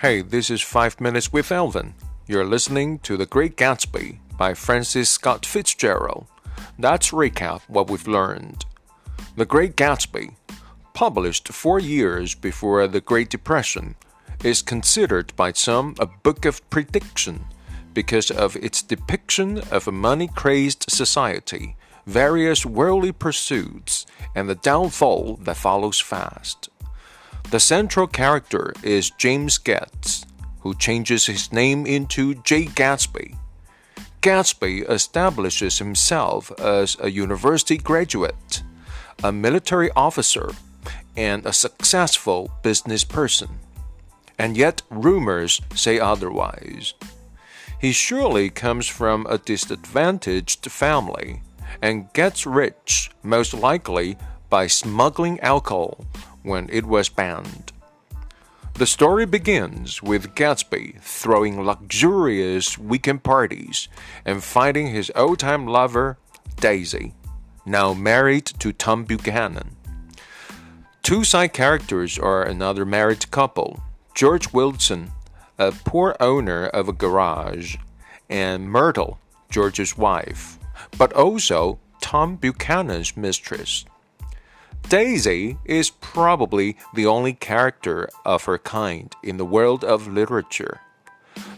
Hey, this is 5 Minutes with Elvin. You're listening to The Great Gatsby by Francis Scott Fitzgerald. Let's recap what we've learned. The Great Gatsby, published four years before the Great Depression, is considered by some a book of prediction because of its depiction of a money crazed society, various worldly pursuits, and the downfall that follows fast. The central character is James Getz, who changes his name into Jay Gatsby. Gatsby establishes himself as a university graduate, a military officer, and a successful business person. And yet, rumors say otherwise. He surely comes from a disadvantaged family and gets rich, most likely by smuggling alcohol when it was banned. The story begins with Gatsby throwing luxurious weekend parties and finding his old time lover, Daisy, now married to Tom Buchanan. Two side characters are another married couple, George Wilson, a poor owner of a garage, and Myrtle, George's wife, but also Tom Buchanan's mistress. Daisy is probably the only character of her kind in the world of literature.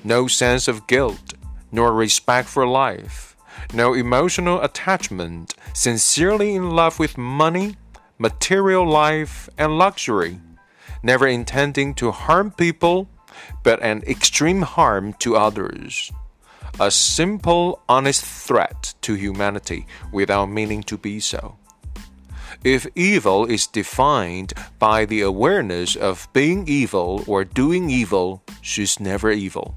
No sense of guilt, nor respect for life, no emotional attachment, sincerely in love with money, material life, and luxury, never intending to harm people, but an extreme harm to others. A simple, honest threat to humanity without meaning to be so. If evil is defined by the awareness of being evil or doing evil, she's never evil.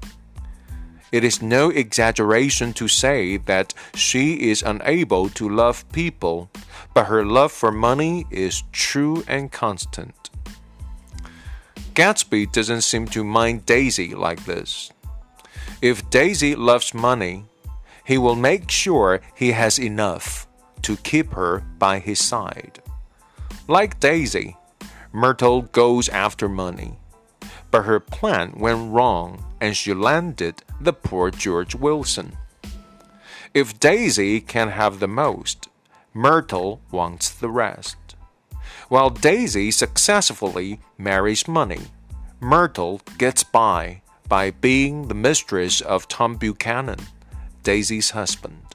It is no exaggeration to say that she is unable to love people, but her love for money is true and constant. Gatsby doesn't seem to mind Daisy like this. If Daisy loves money, he will make sure he has enough to keep her by his side. Like Daisy, Myrtle goes after money. But her plan went wrong and she landed the poor George Wilson. If Daisy can have the most, Myrtle wants the rest. While Daisy successfully marries money, Myrtle gets by by being the mistress of Tom Buchanan, Daisy's husband.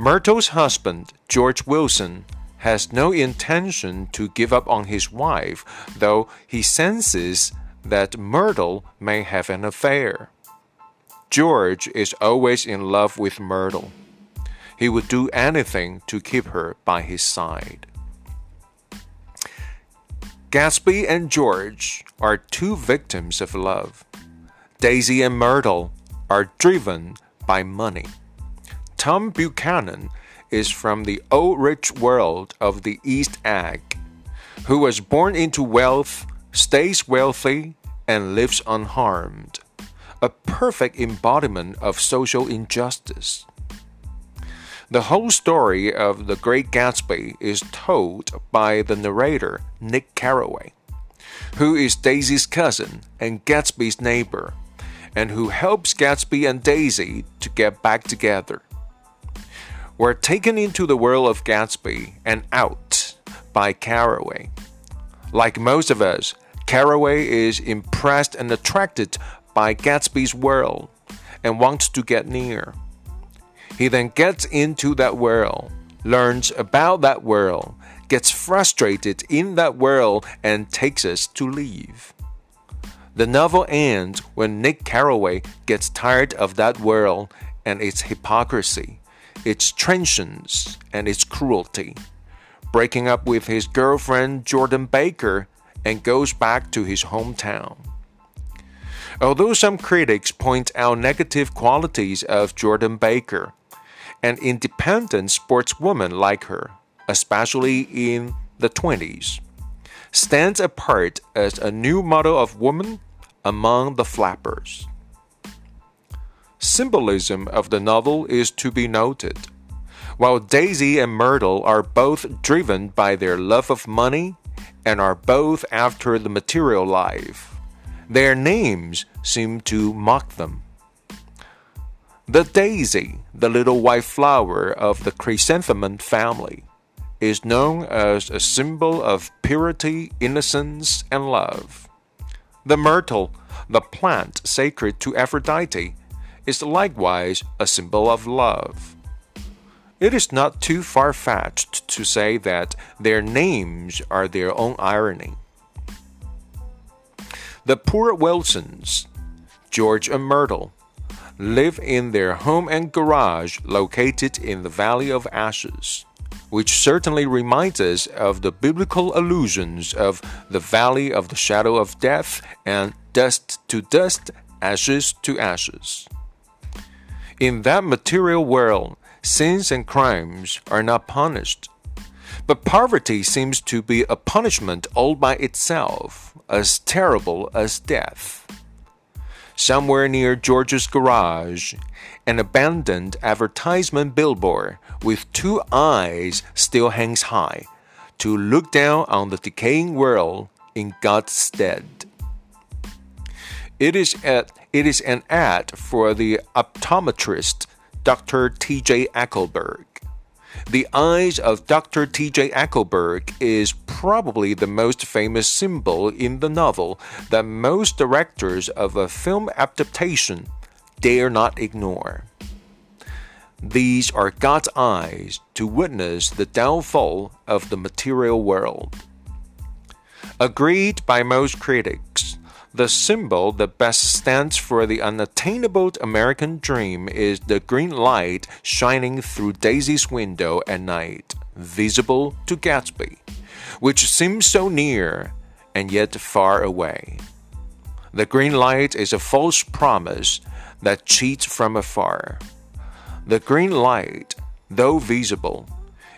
Myrtle's husband, George Wilson, has no intention to give up on his wife, though he senses that Myrtle may have an affair. George is always in love with Myrtle. He would do anything to keep her by his side. Gatsby and George are two victims of love. Daisy and Myrtle are driven by money. Tom Buchanan is from the old rich world of the East Egg, who was born into wealth, stays wealthy, and lives unharmed. A perfect embodiment of social injustice. The whole story of The Great Gatsby is told by the narrator, Nick Carraway, who is Daisy's cousin and Gatsby's neighbor, and who helps Gatsby and Daisy to get back together were taken into the world of Gatsby and out by Carraway. Like most of us, Carraway is impressed and attracted by Gatsby's world and wants to get near. He then gets into that world, learns about that world, gets frustrated in that world, and takes us to leave. The novel ends when Nick Carraway gets tired of that world and its hypocrisy its trenchants, and its cruelty, breaking up with his girlfriend Jordan Baker and goes back to his hometown. Although some critics point out negative qualities of Jordan Baker, an independent sportswoman like her, especially in the 20s, stands apart as a new model of woman among the flappers symbolism of the novel is to be noted. While Daisy and Myrtle are both driven by their love of money and are both after the material life, Their names seem to mock them. The daisy, the little white flower of the chrysanthemum family, is known as a symbol of purity, innocence, and love. The myrtle, the plant sacred to Aphrodite, is likewise a symbol of love. It is not too far fetched to say that their names are their own irony. The poor Wilsons, George and Myrtle, live in their home and garage located in the Valley of Ashes, which certainly reminds us of the biblical allusions of the Valley of the Shadow of Death and dust to dust, ashes to ashes. In that material world, sins and crimes are not punished. But poverty seems to be a punishment all by itself, as terrible as death. Somewhere near George's garage, an abandoned advertisement billboard with two eyes still hangs high to look down on the decaying world in God's stead. It is, at, it is an ad for the optometrist Dr. T.J. Eckleburg. The eyes of Dr. T.J. Eckleburg is probably the most famous symbol in the novel that most directors of a film adaptation dare not ignore. These are God's eyes to witness the downfall of the material world. Agreed by most critics, the symbol that best stands for the unattainable American dream is the green light shining through Daisy's window at night, visible to Gatsby, which seems so near and yet far away. The green light is a false promise that cheats from afar. The green light, though visible,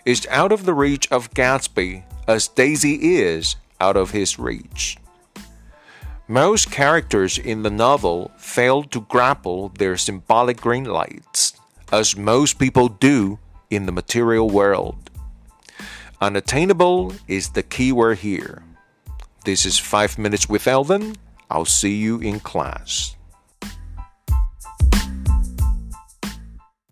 is out of the reach of Gatsby as Daisy is out of his reach. Most characters in the novel fail to grapple their symbolic green lights, as most people do in the material world. Unattainable is the key word here. This is 5 Minutes with Elvin. I'll see you in class.